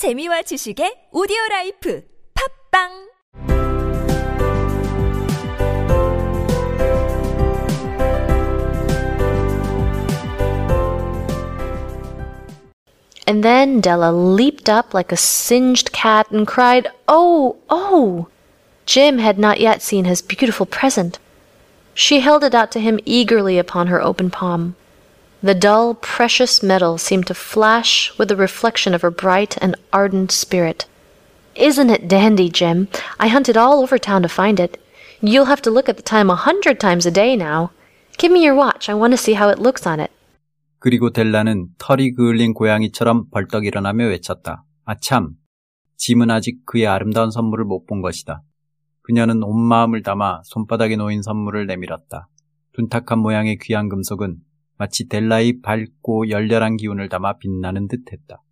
재미와 지식의 오디오 라이프 팝빵 And then Della leaped up like a singed cat and cried, Oh, oh! Jim had not yet seen his beautiful present. She held it out to him eagerly upon her open palm. The dull, precious metal seemed to flash with the reflection of her bright and ardent spirit. Isn't it dandy, Jim? I hunted all over town to find it. You'll have to look at the time a hundred times a day now. Give me your watch. I want to see how it looks on it. 그리고 델라는 털이 그을린 고양이처럼 벌떡 일어나며 외쳤다. 아참, 짐은 아직 그의 아름다운 선물을 못 본 것이다. 그녀는 온 마음을 담아 손바닥에 놓인 선물을 내밀었다. 둔탁한 모양의 귀한 금속은 마치 델라의 밝고 열렬한 기운을 담아 빛나는 듯 했다.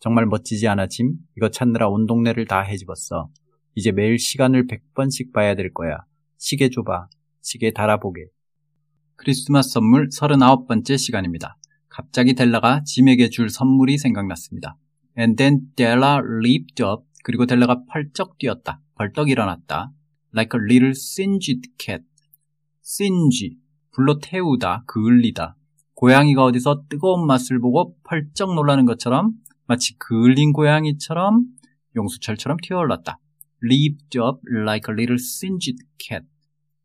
정말 멋지지 않아 짐? 이거 찾느라 온 동네를 다 헤집었어. 이제 매일 시간을 100번씩 봐야 될 거야. 시계 줘봐. 시계 달아보게. 크리스마스 선물 39번째 시간입니다. 갑자기 델라가 짐에게 줄 선물이 생각났습니다. And then Della leaped up. 그리고 델라가 펄쩍 뛰었다. 벌떡 일어났다. Like a little singed cat. singe. 불로 태우다, 그을리다. 고양이가 어디서 뜨거운 맛을 보고 펄쩍 놀라는 것처럼 마치 그을린 고양이처럼 용수철처럼 튀어올랐다. leaped up like a little singed cat.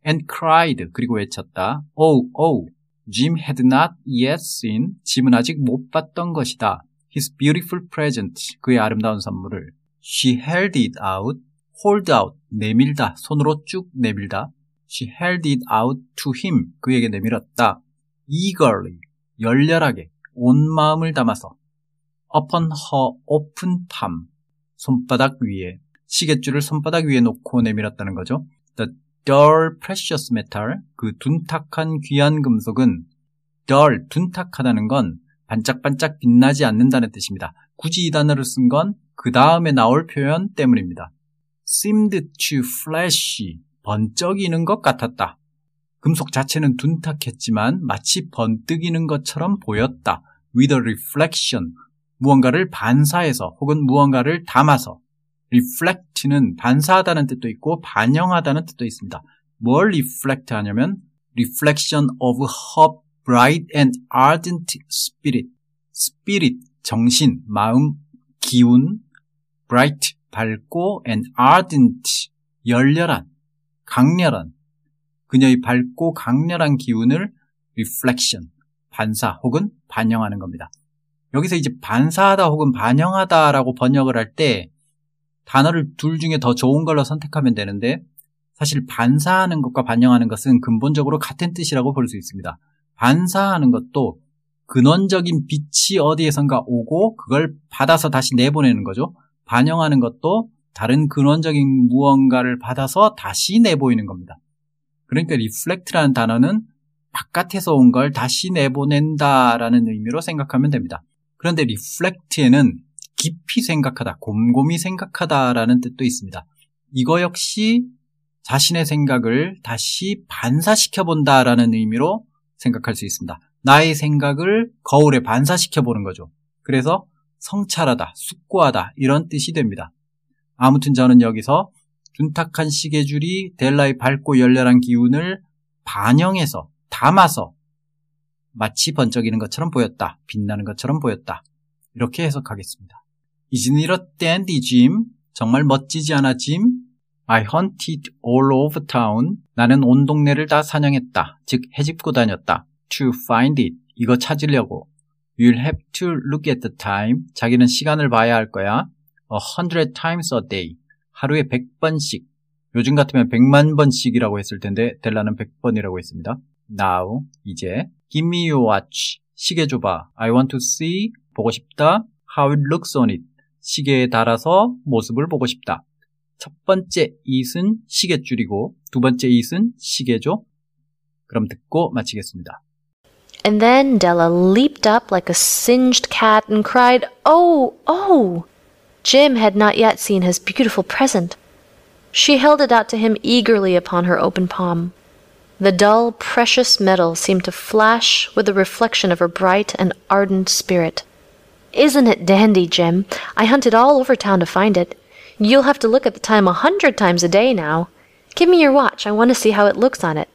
and cried 그리고 외쳤다. Oh, oh. Jim had not yet seen. 짐은 아직 못 봤던 것이다. His beautiful present. 그의 아름다운 선물을. She held it out. hold out. 내밀다. 손으로 쭉 내밀다. She held it out to him. 그에게 내밀었다. Eagerly. 열렬하게. 온 마음을 담아서. upon her open palm. 손바닥 위에. 시계줄을 손바닥 위에 놓고 내밀었다는 거죠. The dull precious metal, 그 둔탁한 귀한 금속은 dull, 둔탁하다는 건 반짝반짝 빛나지 않는다는 뜻입니다. 굳이 이 단어를 쓴 건 그 다음에 나올 표현 때문입니다. seemed to flashy, 번쩍이는 것 같았다. 금속 자체는 둔탁했지만 마치 번뜩이는 것처럼 보였다. with a reflection, 무언가를 반사해서 혹은 무언가를 담아서 reflect는 반사하다는 뜻도 있고 반영하다는 뜻도 있습니다. 뭘 reflect 하냐면 reflection of her bright and ardent spirit. spirit, 정신, 마음, 기운, bright, 밝고 and ardent, 열렬한, 강렬한 그녀의 밝고 강렬한 기운을 reflection, 반사 혹은 반영하는 겁니다. 여기서 이제 반사하다 혹은 반영하다라고 번역을 할 때 단어를 둘 중에 더 좋은 걸로 선택하면 되는데 사실 반사하는 것과 반영하는 것은 근본적으로 같은 뜻이라고 볼 수 있습니다. 반사하는 것도 근원적인 빛이 어디에선가 오고 그걸 받아서 다시 내보내는 거죠. 반영하는 것도 다른 근원적인 무언가를 받아서 다시 내보이는 겁니다. 그러니까 reflect라는 단어는 바깥에서 온 걸 다시 내보낸다라는 의미로 생각하면 됩니다. 그런데 reflect에는 깊이 생각하다, 곰곰이 생각하다라는 뜻도 있습니다. 이거 역시 자신의 생각을 다시 반사시켜 본다라는 의미로 생각할 수 있습니다. 나의 생각을 거울에 반사시켜 보는 거죠. 그래서 성찰하다, 숙고하다 이런 뜻이 됩니다. 아무튼 저는 여기서 둔탁한 시계줄이 델라의 밝고 열렬한 기운을 반영해서 담아서 마치 번쩍이는 것처럼 보였다. 빛나는 것처럼 보였다. 이렇게 해석하겠습니다. Isn't it a dandy, Jim? 정말 멋지지 않아, Jim? I hunted all over town. 나는 온 동네를 다 사냥했다. 즉, 해집고 다녔다. To find it. 이거 찾으려고. You'll have to look at the time. 자기는 시간을 봐야 할 거야. A hundred times a day. 하루에 100번씩. 요즘 같으면 100만 번씩이라고 했을 텐데 델라는 100번이라고 했습니다. Now, 이제 Give me your watch. 시계 줘봐. I want to see. 보고 싶다. How it looks on it. 시계에 달아서 모습을 보고 싶다. 첫 번째 it은 시계줄이고 두 번째 it은 시계죠. 그럼 듣고 마치겠습니다. And then Della leaped up like a singed cat and cried, Oh, oh! Jim had not yet seen his beautiful present. She held it out to him eagerly upon her open palm. The dull, precious metal seemed to flash with the reflection of her bright and ardent spirit. isn't it dandy, Jim? I hunted all over town to find it. You'll have to look at the time a hundred times a day now. Give me your watch. I want to see how it looks on it.